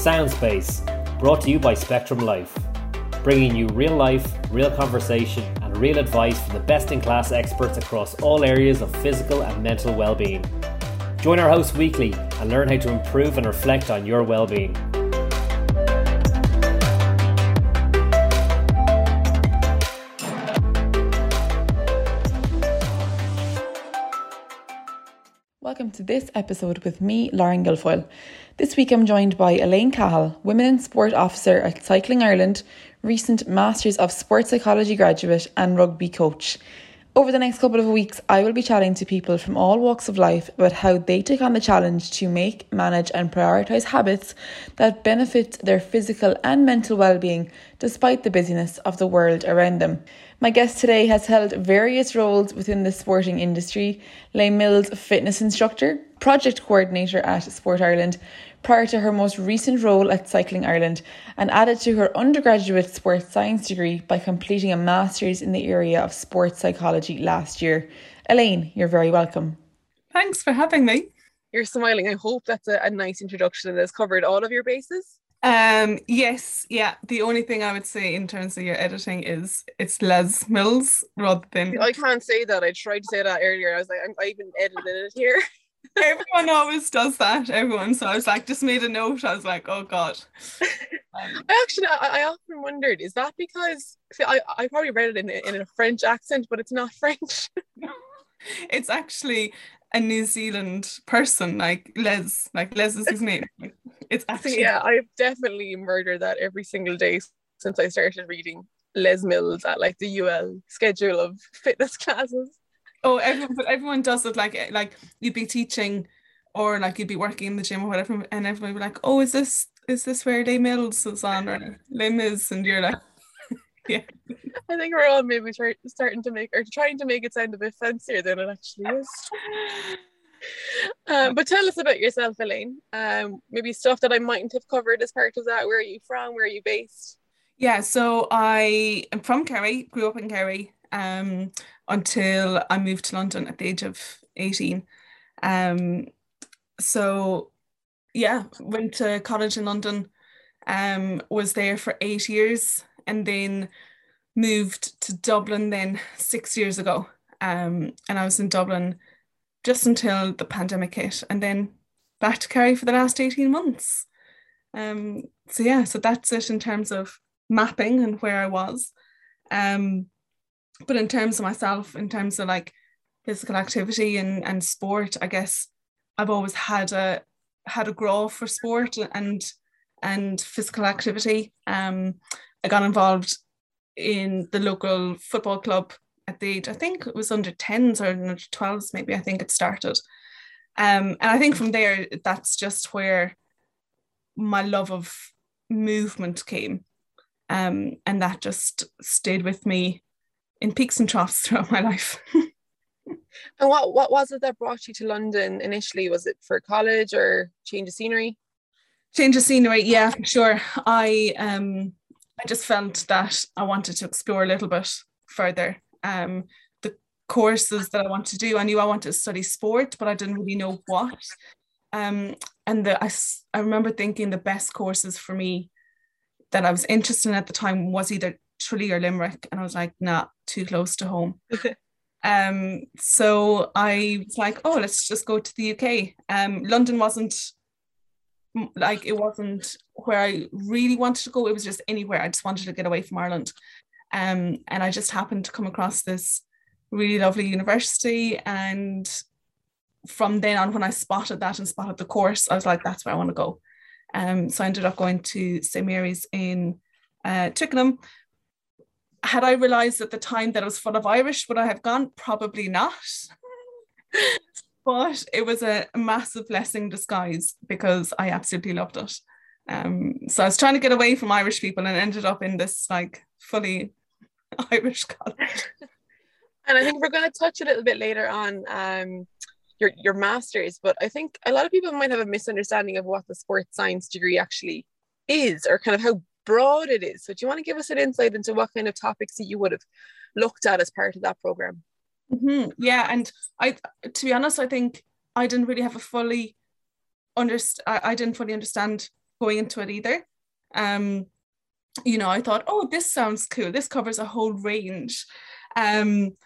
Soundspace, brought to you by Spectrum Life, bringing you real life, real conversation, and real advice from the best in class experts across all areas of physical and mental well being. Join our hosts weekly and learn how to improve and reflect on your well being. Welcome to this episode with me, Lauren Guilfoyle. This week I'm joined by Elaine Cahill, Women in Sport Officer at Cycling Ireland, recent Masters of Sport Psychology graduate, and rugby coach. Over the next couple of weeks, I will be chatting to people from all walks of life about how they take on the challenge to make, manage, and prioritise habits that benefit their physical and mental well-being despite the busyness of the world around them. My guest today has held various roles within the sporting industry Les Mills fitness instructor, project coordinator at Sport Ireland, prior to her most recent role at Cycling Ireland, and added to her undergraduate sports science degree by completing a master's in the area of sports psychology last year. Elaine, you're very welcome. Thanks for having me. You're smiling. I hope that's a, a nice introduction and has covered all of your bases. Um, yes, yeah. The only thing I would say in terms of your editing is it's Les Mills rather than. I can't say that. I tried to say that earlier. I was like, I'm, I even edited it here. Everyone always does that. Everyone. So I was like, just made a note. I was like, oh god. Um, I actually, I, I, often wondered, is that because see, I, I probably read it in a, in a French accent, but it's not French. it's actually a New Zealand person, like Les. Like Les is his name. It's actually yeah, I've definitely murdered that every single day since I started reading Les Mills at like the UL schedule of fitness classes. Oh, everyone, but everyone does it like like you'd be teaching or like you'd be working in the gym or whatever, and everyone would be like, "Oh, is this is this where Les Mills is on or Les Mis?" And you're like, "Yeah." I think we're all maybe try, starting to make or trying to make it sound a bit fancier than it actually is. Um, but tell us about yourself, Elaine. Um, maybe stuff that I mightn't have covered as part of that. Where are you from? Where are you based? Yeah, so I am from Kerry, grew up in Kerry um, until I moved to London at the age of 18. Um, so, yeah, went to college in London, um, was there for eight years, and then moved to Dublin then six years ago. Um, and I was in Dublin just until the pandemic hit and then back to Kerry for the last 18 months. Um, so yeah, so that's it in terms of mapping and where I was. Um, but in terms of myself, in terms of like physical activity and, and sport, I guess I've always had a had a grow for sport and and physical activity. Um, I got involved in the local football club at the age, I think it was under 10s or under 12s, maybe I think it started. Um, and I think from there, that's just where my love of movement came. Um, and that just stayed with me in peaks and troughs throughout my life. and what, what was it that brought you to London initially? Was it for college or change of scenery? Change of scenery, yeah, for sure. I um I just felt that I wanted to explore a little bit further um, the courses that I want to do. I knew I wanted to study sport, but I didn't really know what. Um, and the, I, I remember thinking the best courses for me that I was interested in at the time was either Tralee or Limerick. And I was like, nah, too close to home. um, so I was like, oh, let's just go to the UK. Um, London wasn't like it wasn't where I really wanted to go. It was just anywhere. I just wanted to get away from Ireland. Um, and I just happened to come across this really lovely university. And from then on, when I spotted that and spotted the course, I was like, that's where I want to go. Um, so I ended up going to St. Mary's in uh, Twickenham. Had I realized at the time that I was full of Irish, would I have gone? Probably not. but it was a massive blessing disguise because I absolutely loved it. Um, so I was trying to get away from Irish people and ended up in this like fully Irish college. and I think we're going to touch a little bit later on um, your your masters, but I think a lot of people might have a misunderstanding of what the sports science degree actually is, or kind of how broad it is. So, do you want to give us an insight into what kind of topics that you would have looked at as part of that program? Mm-hmm. Yeah, and I, to be honest, I think I didn't really have a fully understand. I, I didn't fully understand going into it either. Um, you know, I thought, oh, this sounds cool. This covers a whole range. Um,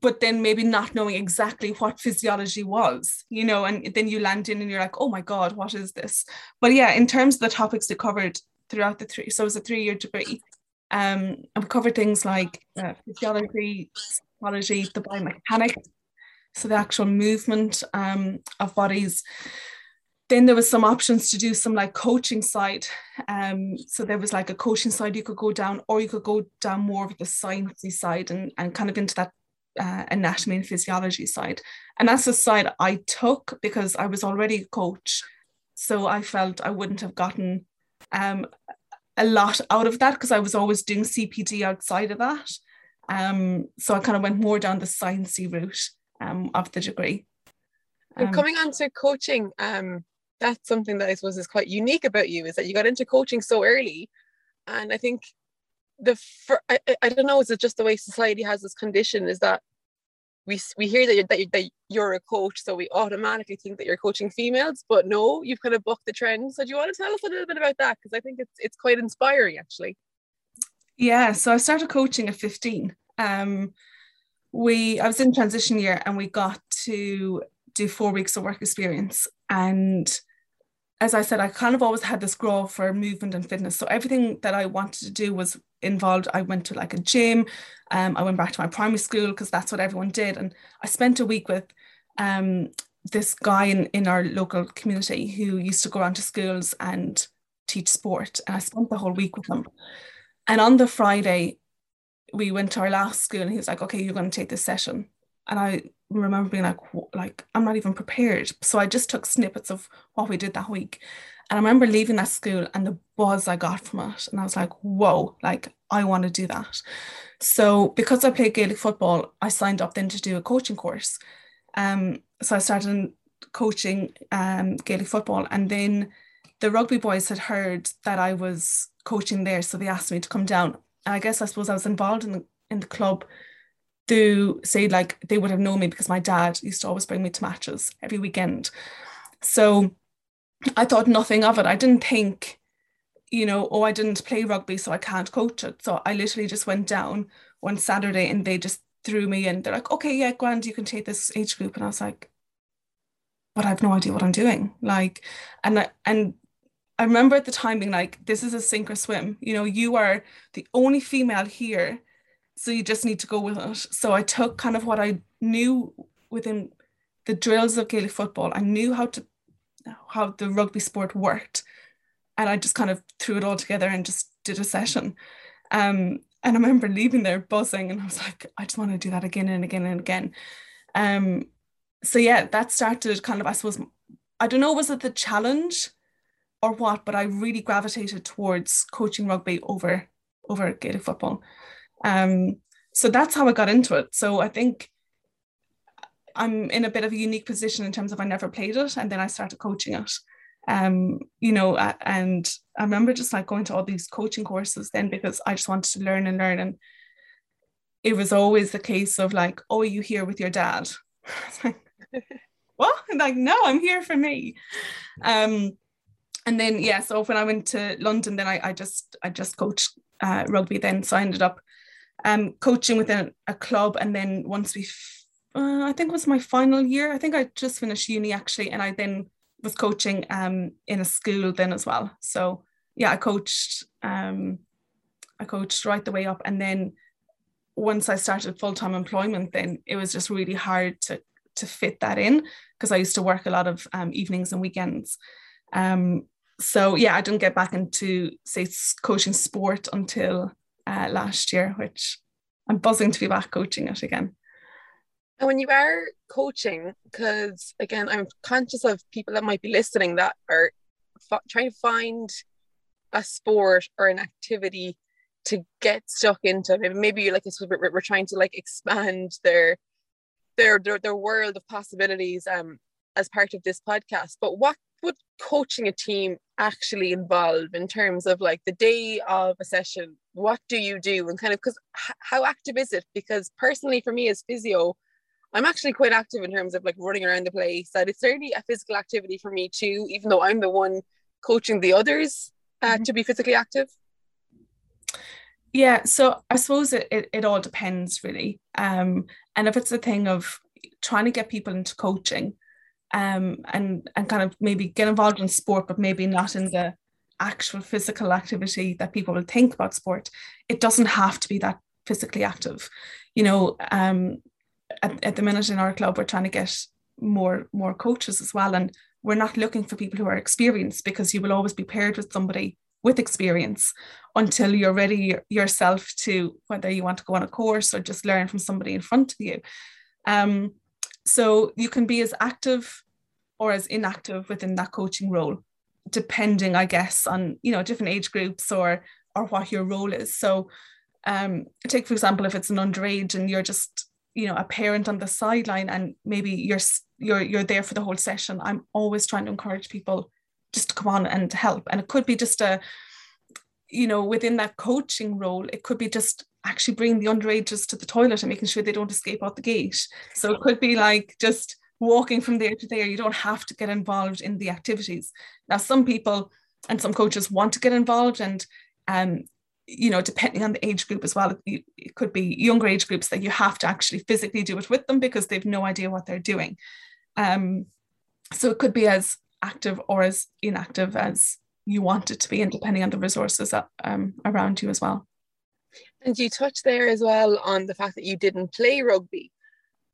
but then maybe not knowing exactly what physiology was, you know, and then you land in and you're like, oh my God, what is this? But yeah, in terms of the topics they covered throughout the three, so it was a three year degree. Um, I've covered things like uh, physiology, psychology, the biomechanics, so the actual movement um, of bodies. Then there was some options to do some like coaching side. Um, so there was like a coaching side you could go down, or you could go down more of the sciencey side and, and kind of into that uh, anatomy and physiology side. And that's the side I took because I was already a coach. So I felt I wouldn't have gotten um, a lot out of that because I was always doing CPD outside of that. Um, so I kind of went more down the sciencey route um, of the degree. Um, coming on to coaching, um, that's something that I suppose is quite unique about you is that you got into coaching so early. And I think the fir- I, I don't know is it just the way society has this condition is that we we hear that you're, that, you're, that you're a coach so we automatically think that you're coaching females but no you've kind of bucked the trend. So do you want to tell us a little bit about that? Because I think it's it's quite inspiring actually. Yeah so I started coaching at 15 um we I was in transition year and we got to do four weeks of work experience and as I said, I kind of always had this grow for movement and fitness. So everything that I wanted to do was involved. I went to like a gym. Um, I went back to my primary school because that's what everyone did. And I spent a week with um, this guy in, in our local community who used to go around to schools and teach sport. And I spent the whole week with him. And on the Friday, we went to our last school and he was like, okay, you're going to take this session. And I remember being like, like, I'm not even prepared. So I just took snippets of what we did that week. And I remember leaving that school and the buzz I got from it. And I was like, whoa, like I want to do that. So because I played Gaelic football, I signed up then to do a coaching course. Um, so I started coaching um, Gaelic football. And then the rugby boys had heard that I was coaching there. So they asked me to come down. And I guess I suppose I was involved in the, in the club through say like they would have known me because my dad used to always bring me to matches every weekend. So I thought nothing of it. I didn't think, you know, oh, I didn't play rugby, so I can't coach it. So I literally just went down one Saturday and they just threw me in. They're like, okay, yeah, Grand, you can take this age group. And I was like, but I have no idea what I'm doing. Like, and I, and I remember at the time being like, this is a sink or swim. You know, you are the only female here. So you just need to go with it. So I took kind of what I knew within the drills of Gaelic football. I knew how to how the rugby sport worked. And I just kind of threw it all together and just did a session. Um, and I remember leaving there buzzing and I was like, I just want to do that again and again and again. Um, so yeah, that started kind of, I suppose, I don't know, was it the challenge or what, but I really gravitated towards coaching rugby over over Gaelic football. Um, so that's how I got into it. So I think I'm in a bit of a unique position in terms of I never played it and then I started coaching it. Um, you know, and I remember just like going to all these coaching courses then because I just wanted to learn and learn. And it was always the case of like, oh, you here with your dad? like, what? Like, no, I'm here for me. Um, and then yeah, so when I went to London, then I, I just I just coached uh, rugby then. So I ended up um, coaching within a club, and then once we uh, I think it was my final year. I think I just finished uni actually, and I then was coaching um, in a school then as well. So yeah, I coached um, I coached right the way up, and then once I started full time employment, then it was just really hard to to fit that in because I used to work a lot of um, evenings and weekends. Um, so yeah, I didn't get back into say coaching sport until uh, last year, which I'm buzzing to be back coaching it again. And when you are coaching, because again, I'm conscious of people that might be listening that are f- trying to find a sport or an activity to get stuck into. Maybe maybe like we're, we're trying to like expand their, their their their world of possibilities um as part of this podcast. But what would coaching a team actually involve in terms of like the day of a session? What do you do and kind of because how active is it? Because personally, for me as physio, I'm actually quite active in terms of like running around the place. That it's certainly a physical activity for me too, even though I'm the one coaching the others uh, mm-hmm. to be physically active? Yeah, so I suppose it, it, it all depends really. Um, and if it's a thing of trying to get people into coaching um, and, and kind of maybe get involved in sport, but maybe not in the actual physical activity that people will think about sport, it doesn't have to be that physically active. You know, um, at, at the minute in our club, we're trying to get more more coaches as well, and we're not looking for people who are experienced because you will always be paired with somebody with experience until you're ready yourself to whether you want to go on a course or just learn from somebody in front of you. Um, so you can be as active or as inactive within that coaching role, depending, I guess, on you know different age groups or or what your role is. So um, take for example, if it's an underage and you're just you know a parent on the sideline and maybe you're you're you're there for the whole session. I'm always trying to encourage people just to come on and help. And it could be just a, you know, within that coaching role, it could be just actually bringing the underages to the toilet and making sure they don't escape out the gate. So it could be like just walking from there to there. You don't have to get involved in the activities. Now, some people and some coaches want to get involved and um, you know, depending on the age group as well, it, it could be younger age groups that you have to actually physically do it with them because they've no idea what they're doing. Um, so it could be as active or as inactive as you want it to be, and depending on the resources that, um, around you as well. And you touched there as well on the fact that you didn't play rugby,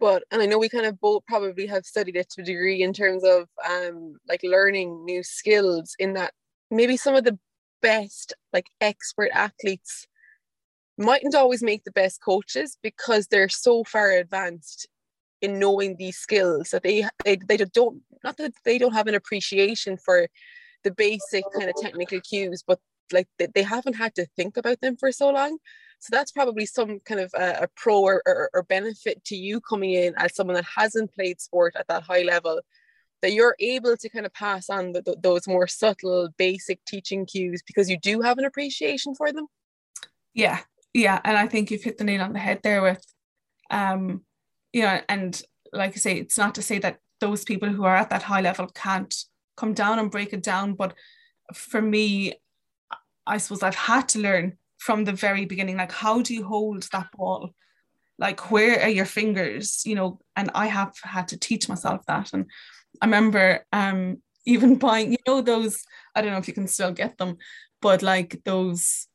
but and I know we kind of both probably have studied it to a degree in terms of um, like learning new skills. In that maybe some of the best like expert athletes mightn't always make the best coaches because they're so far advanced in knowing these skills that they they, they don't not that they don't have an appreciation for the basic kind of technical cues but like they, they haven't had to think about them for so long so that's probably some kind of a, a pro or, or, or, benefit to you coming in as someone that hasn't played sport at that high level that you're able to kind of pass on the, the, those more subtle basic teaching cues because you do have an appreciation for them yeah yeah and i think you've hit the nail on the head there with um you know, and like I say, it's not to say that those people who are at that high level can't come down and break it down. But for me, I suppose I've had to learn from the very beginning, like how do you hold that ball? Like where are your fingers? You know, and I have had to teach myself that. And I remember um even buying, you know, those, I don't know if you can still get them, but like those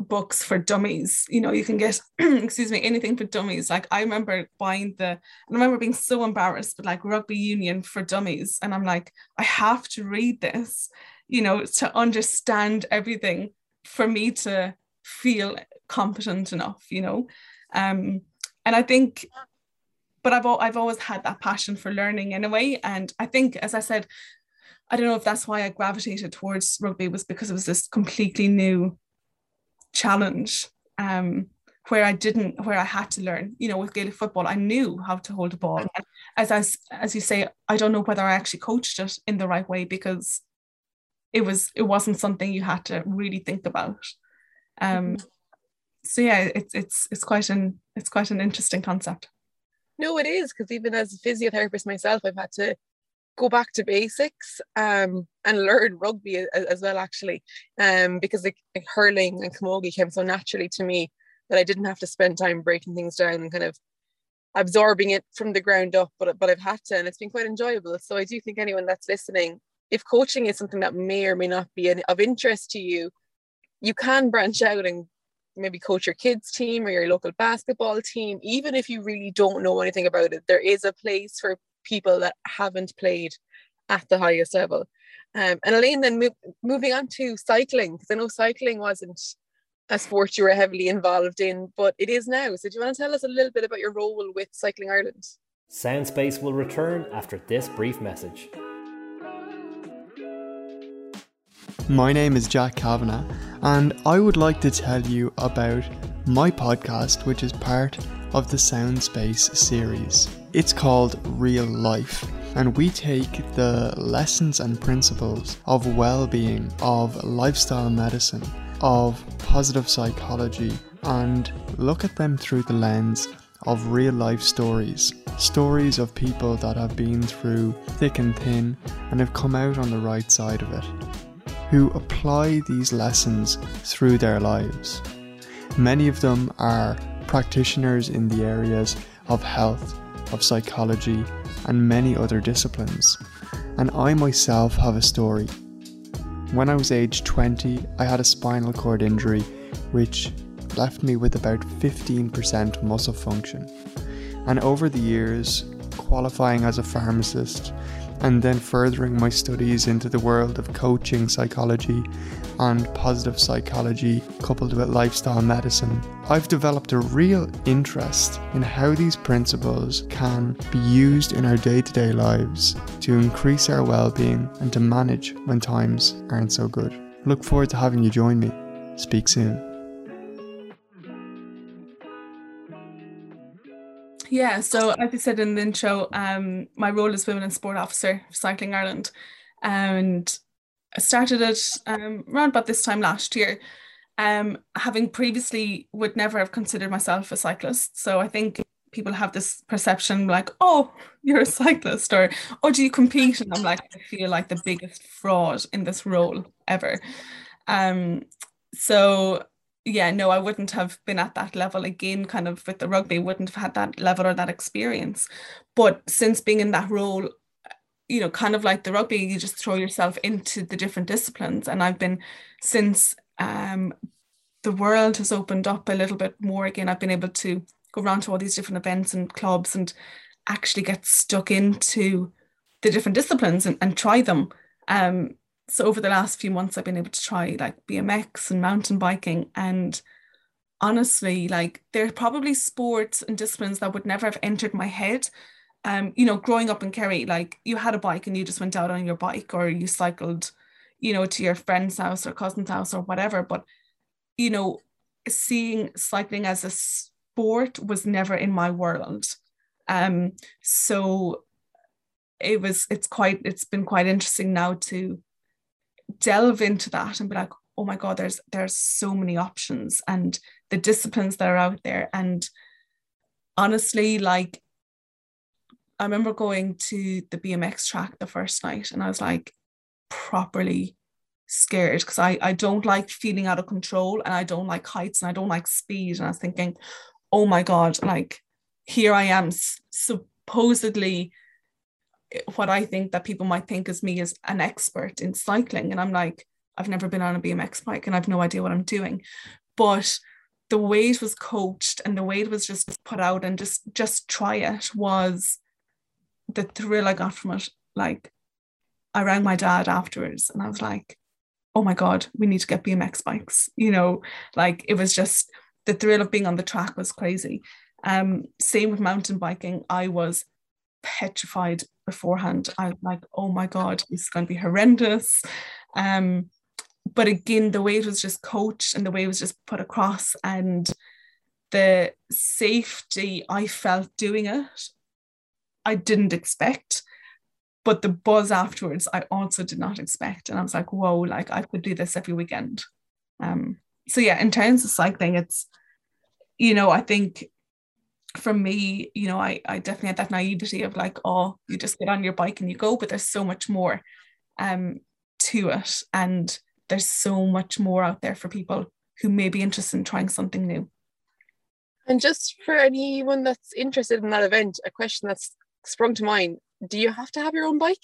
books for dummies. You know, you can get, excuse me, anything for dummies. Like I remember buying the, I remember being so embarrassed, but like rugby union for dummies. And I'm like, I have to read this, you know, to understand everything for me to feel competent enough, you know. Um, and I think, but I've I've always had that passion for learning in a way. And I think, as I said, I don't know if that's why I gravitated towards rugby was because it was this completely new challenge um, where I didn't, where I had to learn. You know, with Gaelic football, I knew how to hold a ball. And as as as you say, I don't know whether I actually coached it in the right way because it was it wasn't something you had to really think about. Um, so yeah, it's it's it's quite an it's quite an interesting concept. No, it is because even as a physiotherapist myself, I've had to go back to basics um, and learn rugby as, as well actually um, because like, like hurling and camogie came so naturally to me that I didn't have to spend time breaking things down and kind of absorbing it from the ground up but, but I've had to and it's been quite enjoyable so I do think anyone that's listening if coaching is something that may or may not be of interest to you you can branch out and maybe coach your kids team or your local basketball team even if you really don't know anything about it there is a place for people that haven't played at the highest level. Um, and Elaine, then moving on to cycling, because I know cycling wasn't a sport you were heavily involved in, but it is now. So, do you want to tell us a little bit about your role with Cycling Ireland? Soundspace will return after this brief message. My name is Jack Kavanagh, and I would like to tell you about my podcast, which is part of the Soundspace series. It's called Real Life, and we take the lessons and principles of well being, of lifestyle medicine, of positive psychology, and look at them through the lens of real life stories. Stories of people that have been through thick and thin and have come out on the right side of it. Who apply these lessons through their lives. Many of them are practitioners in the areas of health, of psychology, and many other disciplines. And I myself have a story. When I was age 20, I had a spinal cord injury which left me with about 15% muscle function. And over the years, qualifying as a pharmacist and then furthering my studies into the world of coaching psychology and positive psychology coupled with lifestyle medicine, I've developed a real interest in how these principles can be used in our day to day lives to increase our well being and to manage when times aren't so good. Look forward to having you join me. Speak soon. Yeah, so as I said in the intro, um, my role is Women in Sport Officer for Cycling Ireland. And I started it um, around about this time last year. Um, having previously would never have considered myself a cyclist. So I think people have this perception like, oh, you're a cyclist, or oh, do you compete? And I'm like, I feel like the biggest fraud in this role ever. Um, so yeah, no, I wouldn't have been at that level again, kind of with the rugby, wouldn't have had that level or that experience. But since being in that role, you know, kind of like the rugby, you just throw yourself into the different disciplines. And I've been since um, the world has opened up a little bit more again, I've been able to go around to all these different events and clubs and actually get stuck into the different disciplines and, and try them. Um, so over the last few months i've been able to try like bmx and mountain biking and honestly like they're probably sports and disciplines that would never have entered my head. Um you know growing up in kerry like you had a bike and you just went out on your bike or you cycled you know to your friend's house or cousin's house or whatever. But you know seeing cycling as a sport was never in my world. Um so it was it's quite it's been quite interesting now to delve into that and be like oh my god there's there's so many options and the disciplines that are out there and honestly like i remember going to the bmx track the first night and i was like properly scared because I, I don't like feeling out of control and I don't like heights and I don't like speed. And I was thinking, oh my God, like here I am supposedly what I think that people might think is me as an expert in cycling. And I'm like, I've never been on a BMX bike and I've no idea what I'm doing. But the way it was coached and the way it was just put out and just just try it was the thrill I got from it. Like I rang my dad afterwards and I was like, oh my God, we need to get BMX bikes. You know, like it was just the thrill of being on the track was crazy. Um, same with mountain biking. I was petrified beforehand. I was like, oh my God, this is going to be horrendous. Um, but again, the way it was just coached and the way it was just put across and the safety I felt doing it, I didn't expect. But the buzz afterwards, I also did not expect. And I was like, whoa, like I could do this every weekend. Um, so yeah, in terms of cycling, it's, you know, I think for me, you know, I, I definitely had that naivety of like, oh, you just get on your bike and you go, but there's so much more um, to it. And there's so much more out there for people who may be interested in trying something new. And just for anyone that's interested in that event, a question that's sprung to mind do you have to have your own bike?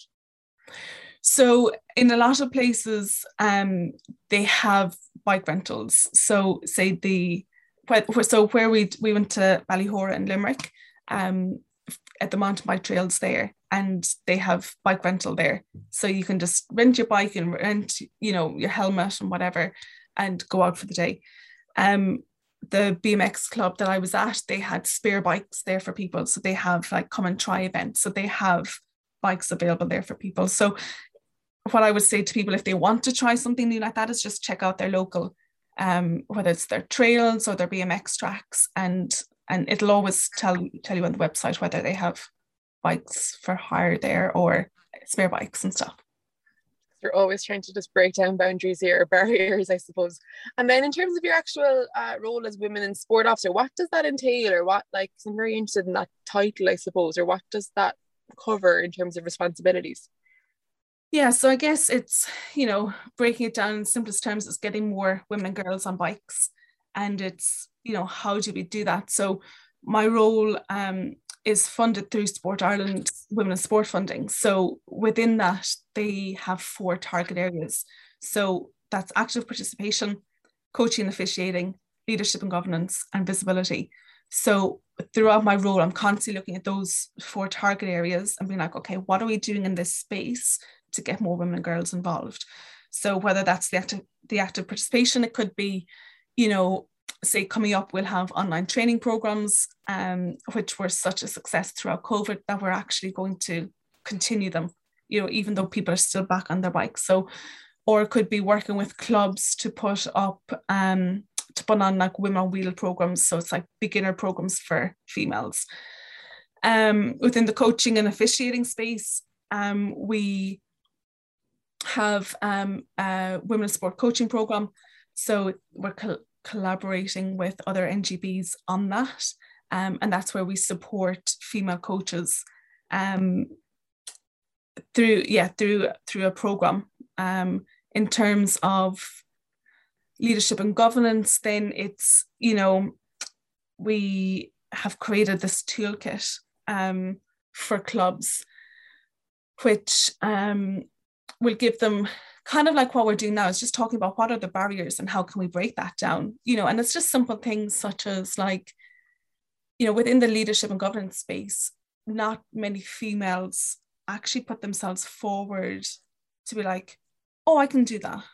So, in a lot of places, um, they have bike rentals. So, say the so where we we went to Ballyhoura in Limerick, um, at the mountain bike trails there, and they have bike rental there, so you can just rent your bike and rent, you know, your helmet and whatever, and go out for the day. Um, the BMX club that I was at, they had spare bikes there for people, so they have like come and try events, so they have bikes available there for people. So what I would say to people if they want to try something new like that is just check out their local um, whether it's their trails or their BMX tracks, and and it'll always tell tell you on the website whether they have bikes for hire there or spare bikes and stuff. You're always trying to just break down boundaries here, or barriers, I suppose. And then in terms of your actual uh, role as women in sport officer, what does that entail, or what like? I'm very interested in that title, I suppose, or what does that cover in terms of responsibilities? Yeah, so I guess it's, you know, breaking it down in simplest terms, it's getting more women and girls on bikes. And it's, you know, how do we do that? So my role um, is funded through Sport Ireland Women in Sport funding. So within that, they have four target areas. So that's active participation, coaching and officiating, leadership and governance, and visibility. So throughout my role, I'm constantly looking at those four target areas and being like, okay, what are we doing in this space to get more women and girls involved? So whether that's the active, the active participation, it could be, you know, say coming up, we'll have online training programs, um, which were such a success throughout COVID that we're actually going to continue them, you know, even though people are still back on their bikes. So, or it could be working with clubs to put up um, to put on like women on wheel programs. So it's like beginner programs for females. Um, within the coaching and officiating space, um, we have um, a women's sport coaching program. So we're co- collaborating with other NGBs on that. Um, and that's where we support female coaches um, through, yeah, through through a program. Um, in terms of leadership and governance, then it's, you know, we have created this toolkit um, for clubs, which um, will give them kind of like what we're doing now is just talking about what are the barriers and how can we break that down, you know, and it's just simple things such as like, you know, within the leadership and governance space, not many females actually put themselves forward to be like, oh, I can do that.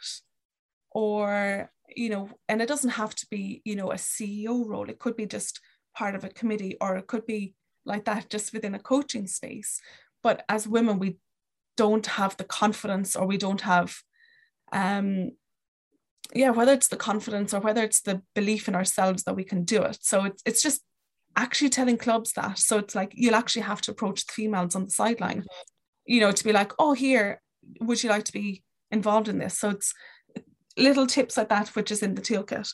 Or you know, and it doesn't have to be, you know, a CEO role. It could be just part of a committee or it could be like that just within a coaching space. But as women, we don't have the confidence or we don't have um yeah, whether it's the confidence or whether it's the belief in ourselves that we can do it. So it's it's just actually telling clubs that. So it's like you'll actually have to approach the females on the sideline, you know, to be like, oh, here, would you like to be involved in this? So it's little tips like that, which is in the toolkit.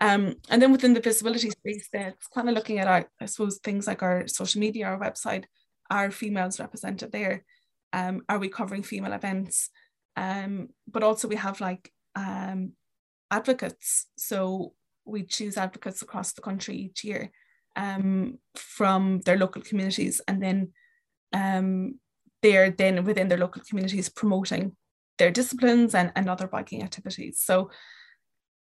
Um, and then within the visibility space, there, it's kind of looking at our, I suppose, things like our social media, our website, are females represented there? Um, are we covering female events? Um, but also we have like um, advocates. So we choose advocates across the country each year um, from their local communities, and then um, they're then within their local communities promoting their disciplines and, and other biking activities. So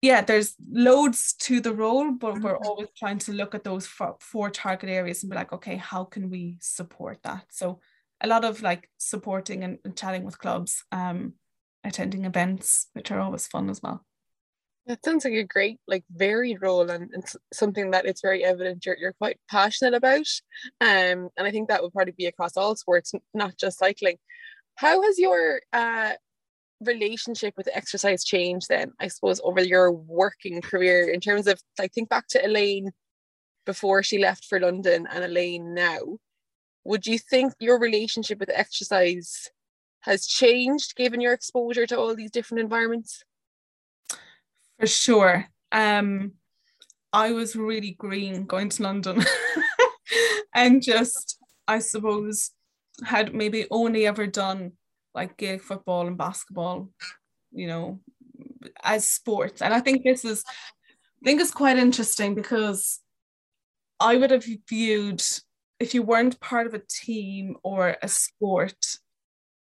yeah, there's loads to the role, but we're mm-hmm. always trying to look at those four, four target areas and be like, okay, how can we support that? So a lot of like supporting and, and chatting with clubs, um, attending events, which are always fun as well. That sounds like a great, like varied role and, and something that it's very evident you're, you're quite passionate about. Um, and I think that would probably be across all sports, not just cycling. How has your uh, relationship with exercise changed then i suppose over your working career in terms of like think back to elaine before she left for london and elaine now would you think your relationship with exercise has changed given your exposure to all these different environments for sure um i was really green going to london and just i suppose had maybe only ever done like Gaelic football and basketball, you know, as sports. And I think this is, I think it's quite interesting because I would have viewed if you weren't part of a team or a sport,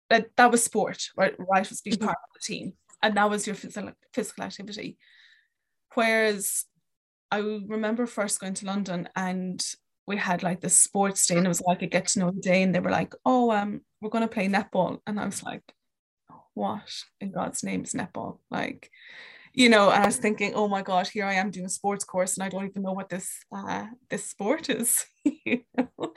that that was sport, right? Right was being mm-hmm. part of the team, and that was your physical physical activity. Whereas I remember first going to London and we had like this sports day and it was like a get to know day and they were like oh um we're going to play netball and I was like what in God's name is netball like you know and I was thinking oh my god here I am doing a sports course and I don't even know what this uh this sport is. You know?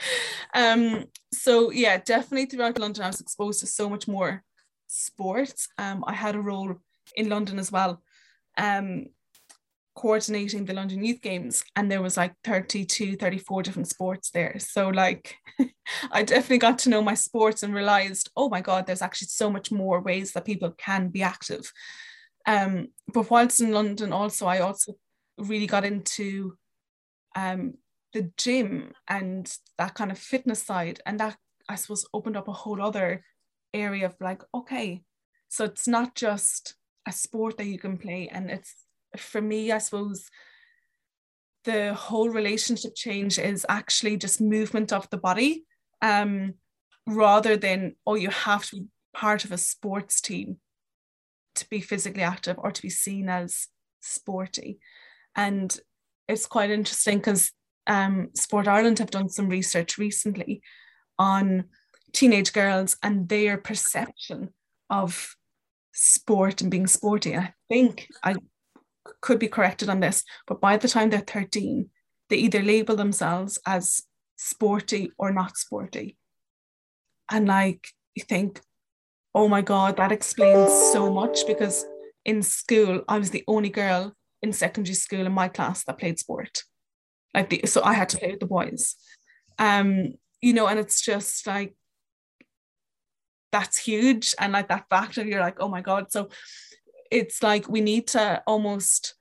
um so yeah definitely throughout London I was exposed to so much more sports. Um I had a role in London as well um coordinating the London Youth Games and there was like 32 34 different sports there. So like I definitely got to know my sports and realized oh my god there's actually so much more ways that people can be active um but whilst in London also I also really got into um the gym and that kind of fitness side and that I suppose opened up a whole other area of like, okay, so it's not just a sport that you can play. And it's for me, I suppose the whole relationship change is actually just movement of the body um, rather than, oh, you have to be part of a sports team to be physically active or to be seen as sporty. And it's quite interesting because um, Sport Ireland have done some research recently on teenage girls and their perception of sport and being sporty. I think I could be corrected on this, but by the time they're 13, they either label themselves as sporty or not sporty. And like you think, oh my God, that explains so much because in school, I was the only girl in secondary school in my class that played sport. Like the, so I had to play with the boys. Um, you know, and it's just like that's huge. And like that factor, you're like, oh my God. So it's like we need to almost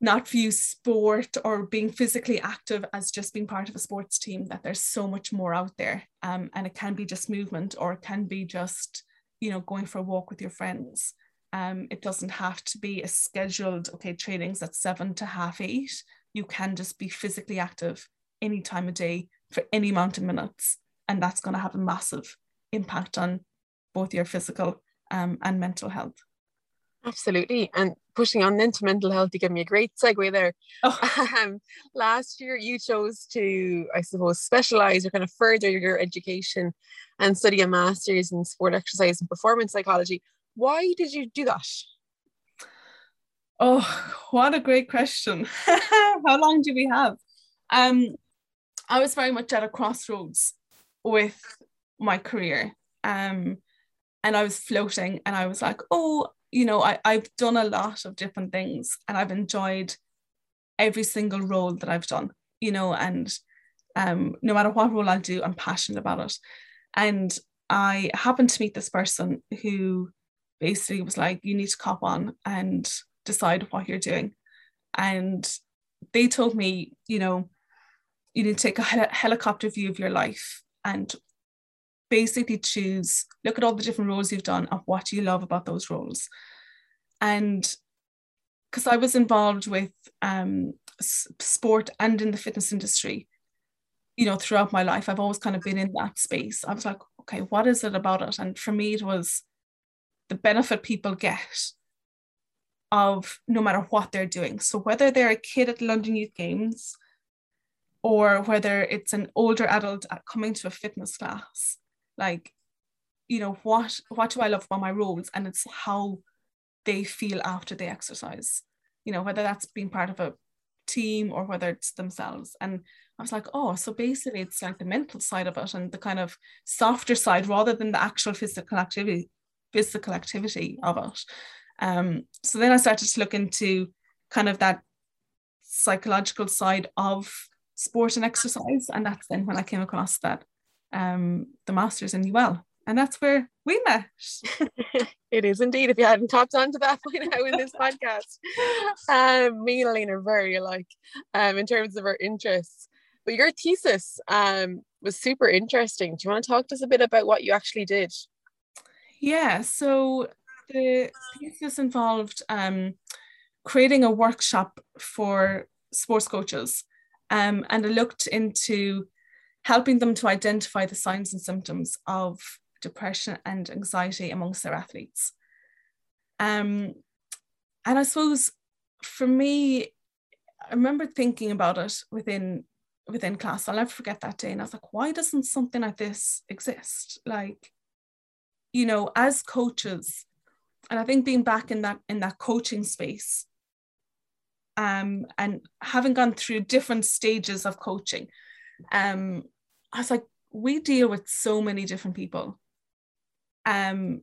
not view sport or being physically active as just being part of a sports team that there's so much more out there. Um, and it can be just movement or it can be just you know going for a walk with your friends. Um, it doesn't have to be a scheduled okay trainings at seven to half eight. You can just be physically active any time of day for any amount of minutes. And that's going to have a massive impact on both your physical um, and mental health. Absolutely. And pushing on into mental health, you give me a great segue there. Oh. Um, last year, you chose to, I suppose, specialize or kind of further your education and study a master's in sport exercise and performance psychology. Why did you do that? Oh, what a great question. How long do we have? Um, I was very much at a crossroads with my career. Um, and I was floating and I was like, oh, you know, I, I've done a lot of different things and I've enjoyed every single role that I've done, you know, and um, no matter what role I do, I'm passionate about it. And I happened to meet this person who basically was like, you need to cop on and decide what you're doing. And they told me, you know, you need to take a hel- helicopter view of your life and basically choose, look at all the different roles you've done and what you love about those roles. And because I was involved with um, sport and in the fitness industry, you know, throughout my life, I've always kind of been in that space. I was like, okay, what is it about it? And for me, it was the benefit people get of no matter what they're doing. So whether they're a kid at London Youth Games or whether it's an older adult coming to a fitness class, like you know what what do i love about my roles? And it's how they feel after they exercise you know whether that's being part of a team or whether it's themselves. And i was like oh so basically it's like the mental side of it and the kind of softer side rather than the actual physical activity physical activity of it. Um so then i started to look into kind of that psychological side of sport and exercise. And that's then when i came across that um, the masters in UL. And that's where we met. it is indeed. If you hadn't topped onto that by now in this podcast, um, me and Elaine are very alike um, in terms of our interests. But your thesis um, was super interesting. Do you want to talk to us a bit about what you actually did? Yeah, so the thesis involved um, creating a workshop for sports coaches. Um, and I looked into helping them to identify the signs and symptoms of depression and anxiety amongst their athletes. Um, and I suppose for me, I remember thinking about it within within class. I'll never forget that day. And I was like, why doesn't something like this exist? Like, you know, as coaches, and I think being back in that in that coaching space, um, and having gone through different stages of coaching, um, I was like, we deal with so many different people. Um,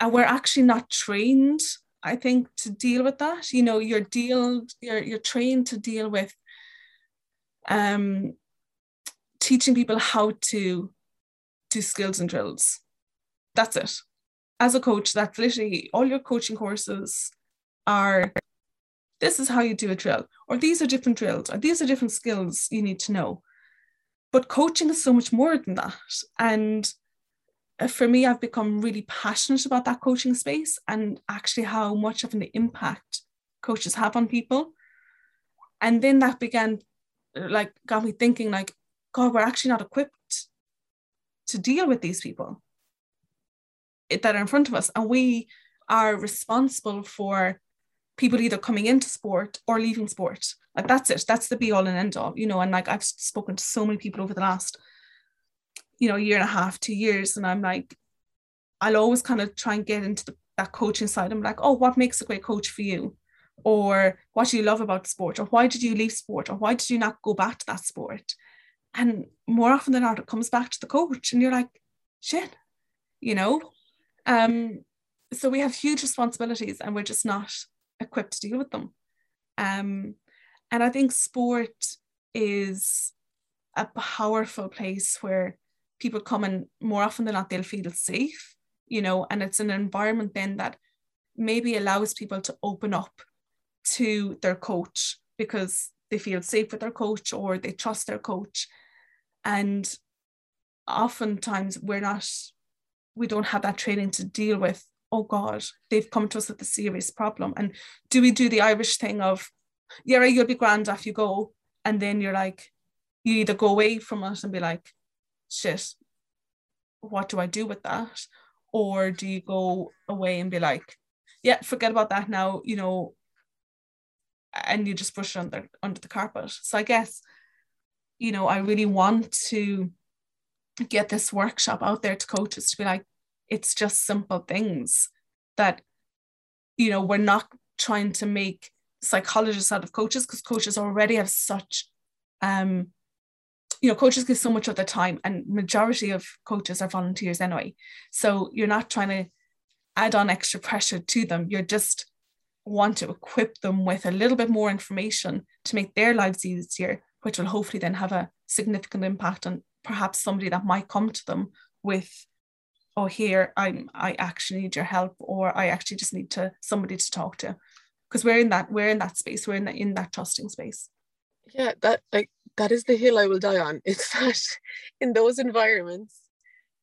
and we're actually not trained, I think, to deal with that. You know, you're deal you're you're trained to deal with um teaching people how to do skills and drills. That's it. As a coach, that's literally all your coaching courses are this is how you do a drill, or these are different drills, or these are different skills you need to know. But coaching is so much more than that. And uh, for me, I've become really passionate about that coaching space and actually how much of an impact coaches have on people. And then that began, like, got me thinking, like, God, we're actually not equipped to deal with these people that are in front of us. And we are responsible for people either coming into sport or leaving sport. Like that's it. That's the be all and end all, you know. And like I've spoken to so many people over the last, you know, year and a half, two years, and I'm like, I'll always kind of try and get into the, that coaching side. I'm like, oh, what makes a great coach for you? Or what do you love about sport? Or why did you leave sport? Or why did you not go back to that sport? And more often than not, it comes back to the coach, and you're like, shit, you know. Um, so we have huge responsibilities, and we're just not equipped to deal with them. Um, and I think sport is a powerful place where people come and more often than not they'll feel safe, you know, and it's an environment then that maybe allows people to open up to their coach because they feel safe with their coach or they trust their coach. And oftentimes we're not, we don't have that training to deal with oh God, they've come to us with a serious problem. And do we do the Irish thing of, yeah, you'll be grand off you go. And then you're like, you either go away from it and be like, shit, what do I do with that? Or do you go away and be like, yeah, forget about that now, you know, and you just brush it under under the carpet. So I guess, you know, I really want to get this workshop out there to coaches to be like, it's just simple things that you know we're not trying to make psychologists out of coaches because coaches already have such um you know coaches give so much of their time and majority of coaches are volunteers anyway. So you're not trying to add on extra pressure to them. You're just want to equip them with a little bit more information to make their lives easier which will hopefully then have a significant impact on perhaps somebody that might come to them with oh here i'm i actually need your help or i actually just need to somebody to talk to. Because we're in that we're in that space we're in that in that trusting space. Yeah that like that is the hill i will die on. It's that in those environments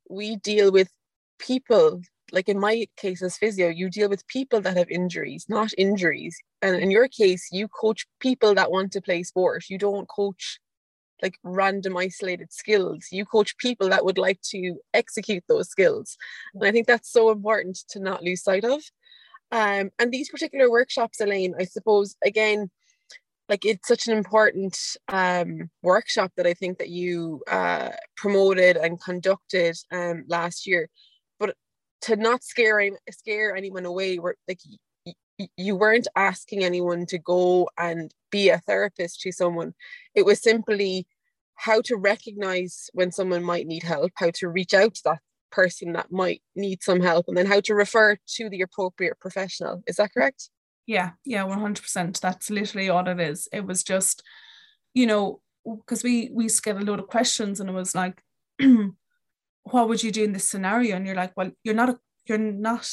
we deal with people like in my case as physio you deal with people that have injuries not injuries. And in your case you coach people that want to play sport. You don't coach like random isolated skills. You coach people that would like to execute those skills. And i think that's so important to not lose sight of. Um, and these particular workshops elaine i suppose again like it's such an important um, workshop that i think that you uh, promoted and conducted um, last year. But to not scare scare anyone away like you weren't asking anyone to go and be a therapist to someone. It was simply how to recognize when someone might need help, how to reach out to that person that might need some help, and then how to refer to the appropriate professional. Is that correct? Yeah, yeah, 100%. That's literally all it is. It was just, you know, because we we used to get a load of questions and it was like, what would you do in this scenario? And you're like, well, you're not a, you're not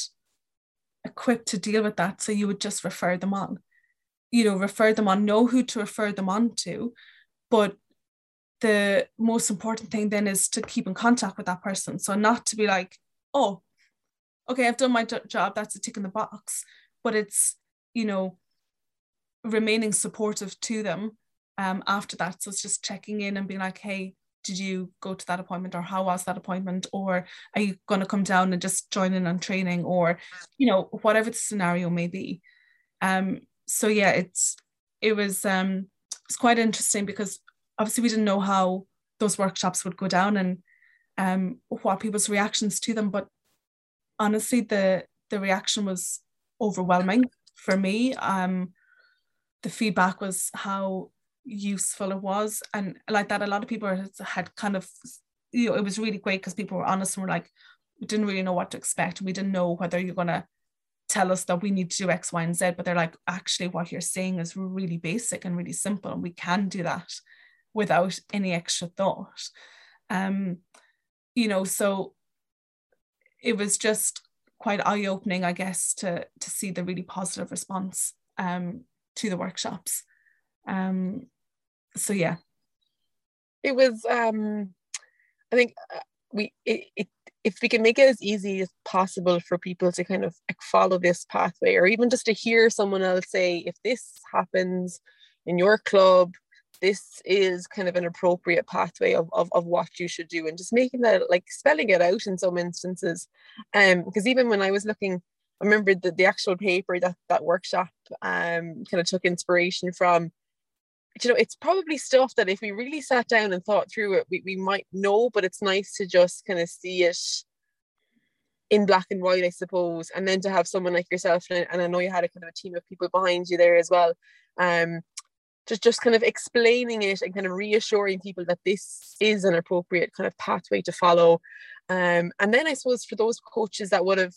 equipped to deal with that. So you would just refer them on, you know, refer them on, know who to refer them on to. But the most important thing then is to keep in contact with that person. So not to be like, oh, okay, I've done my job, that's a tick in the box. But it's, you know, remaining supportive to them um, after that. So it's just checking in and being like, hey, did you go to that appointment or how was that appointment? Or are you going to come down and just join in on training or you know whatever the scenario may be? Um so yeah it's it was um it's quite interesting because obviously we didn't know how those workshops would go down and um what people's reactions to them but honestly the the reaction was overwhelming for me. Um the feedback was how useful it was. And like that a lot of people had kind of you know it was really great because people were honest and were like we didn't really know what to expect. We didn't know whether you're going to tell us that we need to do x y and z. But they're like actually what you're saying is really basic and really simple and we can do that without any extra thought. Um you know so it was just quite eye-opening i guess to to see the really positive response um to the workshops. Um so yeah. It was um i think uh, we it, it if we can make it as easy as possible for people to kind of follow this pathway or even just to hear someone else say if this happens in your club this is kind of an appropriate pathway of, of, of what you should do. And just making that like spelling it out in some instances. Um because even when i was looking i remember the, the actual paper that that workshop um kind of took inspiration from you know it's probably stuff that if we really sat down and thought through it we, we might know but it's nice to just kind of see it in black and white i suppose and then to have someone like yourself and, and i know you had a kind of a team of people behind you there as well um just just kind of explaining it and kind of reassuring people that this is an appropriate kind of pathway to follow um, and then i suppose for those coaches that would have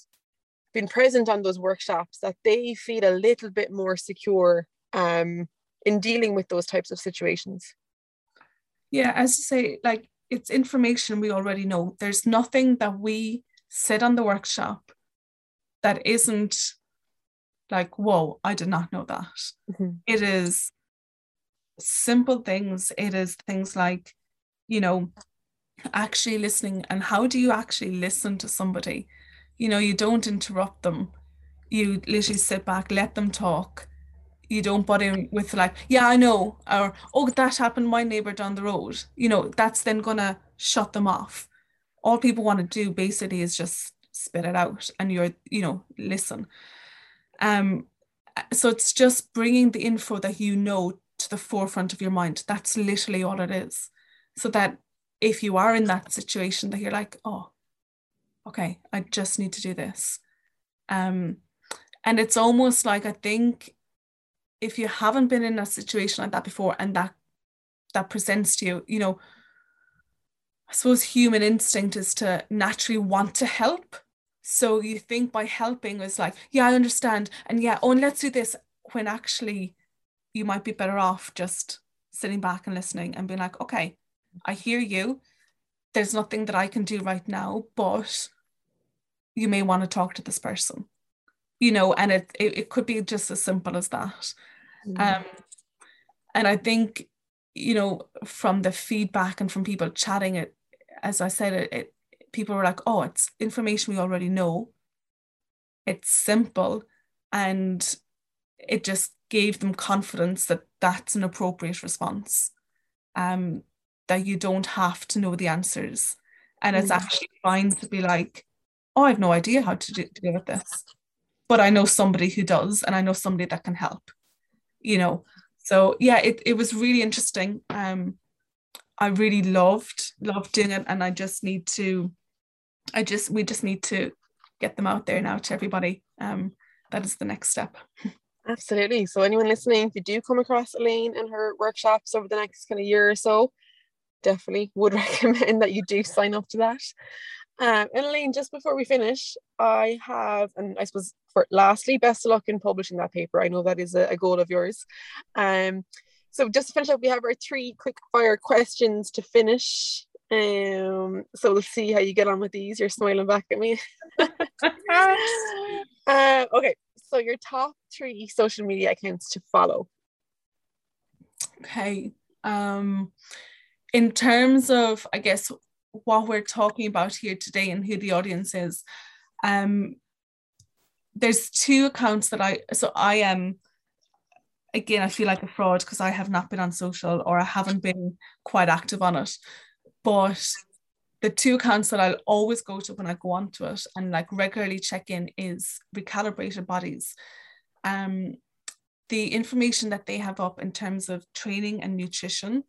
been present on those workshops that they feel a little bit more secure um, in dealing with those types of situations. Yeah as you say like it's information we already know. There's nothing that we said on the workshop that isn't like whoa i did not know that. Mm-hmm. it is simple things. It is things like you know actually listening and how do you actually listen to somebody? You know you don't interrupt them. You literally sit back let them talk you don't butt in with like yeah i know or oh that happened my neighbor down the road. You know that's then gonna shut them off. All people want to do basically is just spit it out and you're you know listen. Um so it's just bringing the info that you know to the forefront of your mind. That's literally all it is. So that if you are in that situation that you're like oh okay i just need to do this um and it's almost like i think if you haven't been in a situation like that before and that that presents to you you know i suppose human instinct is to naturally want to help. So you think by helping is like yeah i understand. And yeah oh and let's do this when actually you might be better off just sitting back and listening and being like okay i hear you. There's nothing that i can do right now but you may want to talk to this person. You know and it it, it could be just as simple as that. Um, and I think, you know, from the feedback and from people chatting it, as I said, it, it people were like, oh, it's information we already know. It's simple. And it just gave them confidence that that's an appropriate response. Um, that you don't have to know the answers. And it's mm. actually fine to be like, oh, I have no idea how to, do, to deal with this. But I know somebody who does, and I know somebody that can help you know. So yeah it, it was really interesting. Um i really loved loved doing it and i just need to i just we just need to get them out there now to everybody. Um that is the next step. Absolutely. So anyone listening if you do come across elaine and her workshops over the next kind of year or so definitely would recommend that you do sign up to that um, and Elaine, just before we finish, I have, and I suppose for lastly, best of luck in publishing that paper. I know that is a, a goal of yours. Um, so just to finish up, we have our three quick fire questions to finish. Um, so we'll see how you get on with these. You're smiling back at me. uh, okay, so your top three social media accounts to follow. Okay. Um, in terms of, I guess, what we're talking about here today and who the audience is. Um, there's two accounts that I so I am again I feel like a fraud because I have not been on social or I haven't been quite active on it. But the two accounts that I'll always go to when I go onto it and like regularly check in is recalibrated bodies. Um, the information that they have up in terms of training and nutrition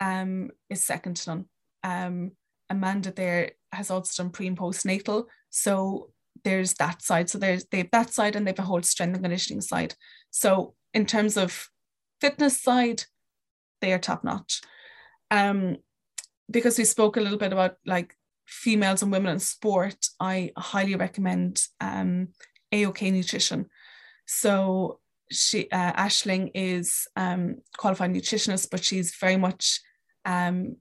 um, is second to none. Um, Amanda there has also done pre and postnatal. So there's that side. So there's they have that side and they have a whole strength and conditioning side. So in terms of fitness side, they are top notch. Um, because we spoke a little bit about like females and women in sport, I highly recommend um, AOK Nutrition. So she uh, Ashling is um, qualified nutritionist, but she's very much um,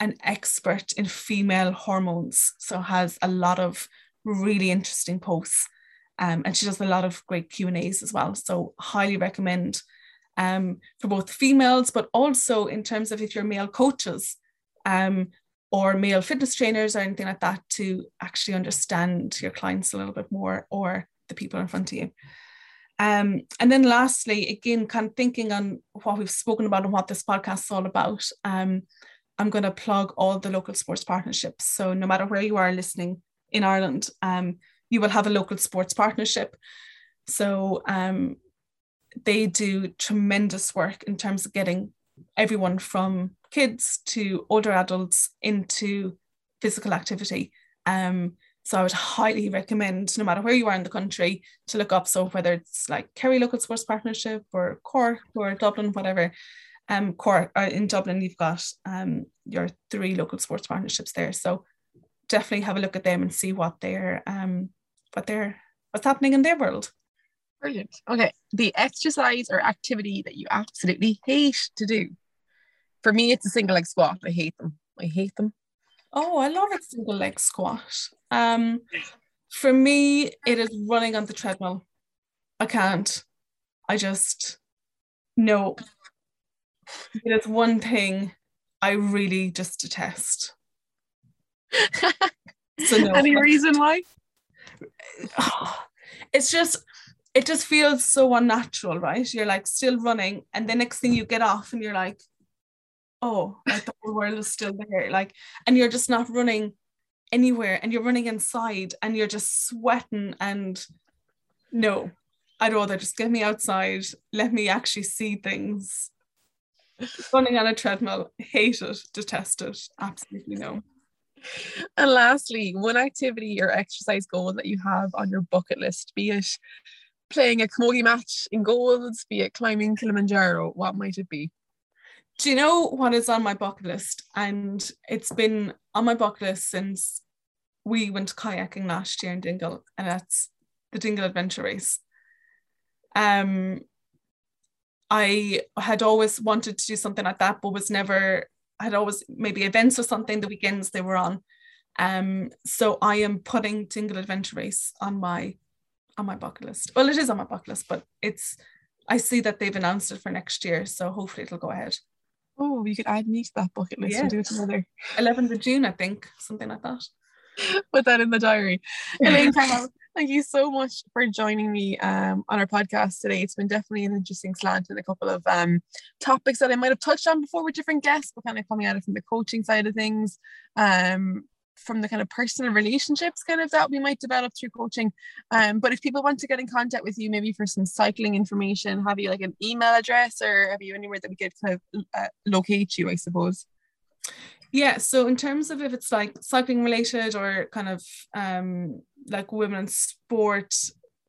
an expert in female hormones, so has a lot of really interesting posts. Um, and she does a lot of great Q and A's as well. So highly recommend um, for both females, but also in terms of if you're male coaches, um, or male fitness trainers or anything like that to actually understand your clients a little bit more or the people in front of you. Um, and then lastly, again, kind of thinking on what we've spoken about and what this podcast is all about, um, I'm going to plug all the local sports partnerships. So no matter where you are listening in Ireland, um, you will have a local sports partnership. So um, they do tremendous work in terms of getting everyone from kids to older adults into physical activity. Um, so I would highly recommend, no matter where you are in the country, to look up. So whether it's like Kerry Local Sports Partnership or Cork or Dublin, whatever. Um, Cork uh, in Dublin, you've got um your three local sports partnerships there. So definitely have a look at them and see what they're um what they're what's happening in their world. Brilliant. Okay. The exercise or activity that you absolutely hate to do. For me, it's a single leg squat. I hate them. I hate them. Oh, I love a single leg squat. Um, for me, it is running on the treadmill. I can't. I just no. Is one thing I really just detest. so no. Any reason why? It's just it just feels so unnatural, right? You're like still running, and the next thing you get off, and you're like, oh, like the whole world is still there. Like, and you're just not running anywhere, and you're running inside, and you're just sweating. And no, I'd rather just get me outside, let me actually see things. Running on a treadmill, hate it, detest it, absolutely no. And lastly, one activity or exercise goal that you have on your bucket list, be it playing a camogie match in goals, be it climbing Kilimanjaro, what might it be? Do you know what is on my bucket list? And it's been on my bucket list since we went kayaking last year in Dingle, and that's the Dingle Adventure Race. Um, I had always wanted to do something like that, but was never. I had always maybe events or something the weekends they were on. Um, so I am putting Dingle Adventure Race on my on my bucket list. Well, it is on my bucket list, but it's I see that they've announced it for next year, so hopefully it'll go ahead. Oh, you could add me to that bucket list yeah. and do it together. 11th of June, I think, something like that. Put that in the diary. Elaine thank you so much for joining me um, on our podcast today. It's been definitely an interesting slant and a couple of um, topics that I might have touched on before with different guests, but kind of coming at it from the coaching side of things. Um, from the kind of personal relationships kind of that we might develop through coaching. Um, but if people want to get in contact with you, maybe for some cycling information, have you like an email address or have you anywhere that we could kind of uh, locate you, I suppose? Yeah, so in terms of if it's like cycling related or kind of um, like women's sport,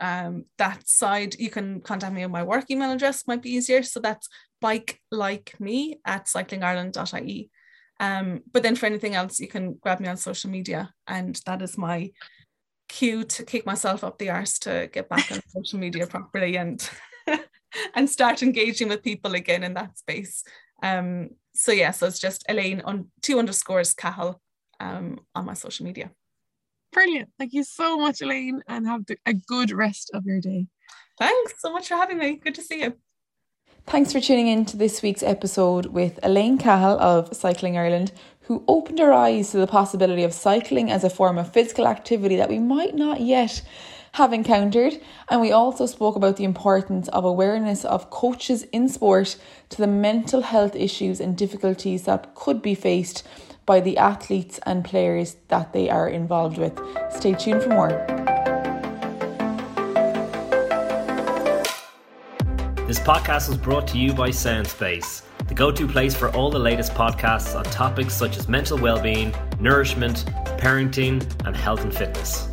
um, that side, you can contact me on my work email address, might be easier. So that's bike like me at cyclingireland.ie. Um, but then for anything else, you can grab me on social media, and that is my cue to kick myself up the arse to get back on social media properly and and start engaging with people again in that space. Um, so yeah, so it's just Elaine on two underscores Cahill um, on my social media. Brilliant. Thank you so much, Elaine, and have a good rest of your day. Thanks so much for having me. Good to see you. Thanks for tuning in to this week's episode with Elaine Cahill of Cycling Ireland, who opened our eyes to the possibility of cycling as a form of physical activity that we might not yet have encountered. And we also spoke about the importance of awareness of coaches in sport to the mental health issues and difficulties that could be faced by the athletes and players that they are involved with. Stay tuned for more. This podcast was brought to you by Soundspace, the go to place for all the latest podcasts on topics such as mental well being, nourishment, parenting, and health and fitness.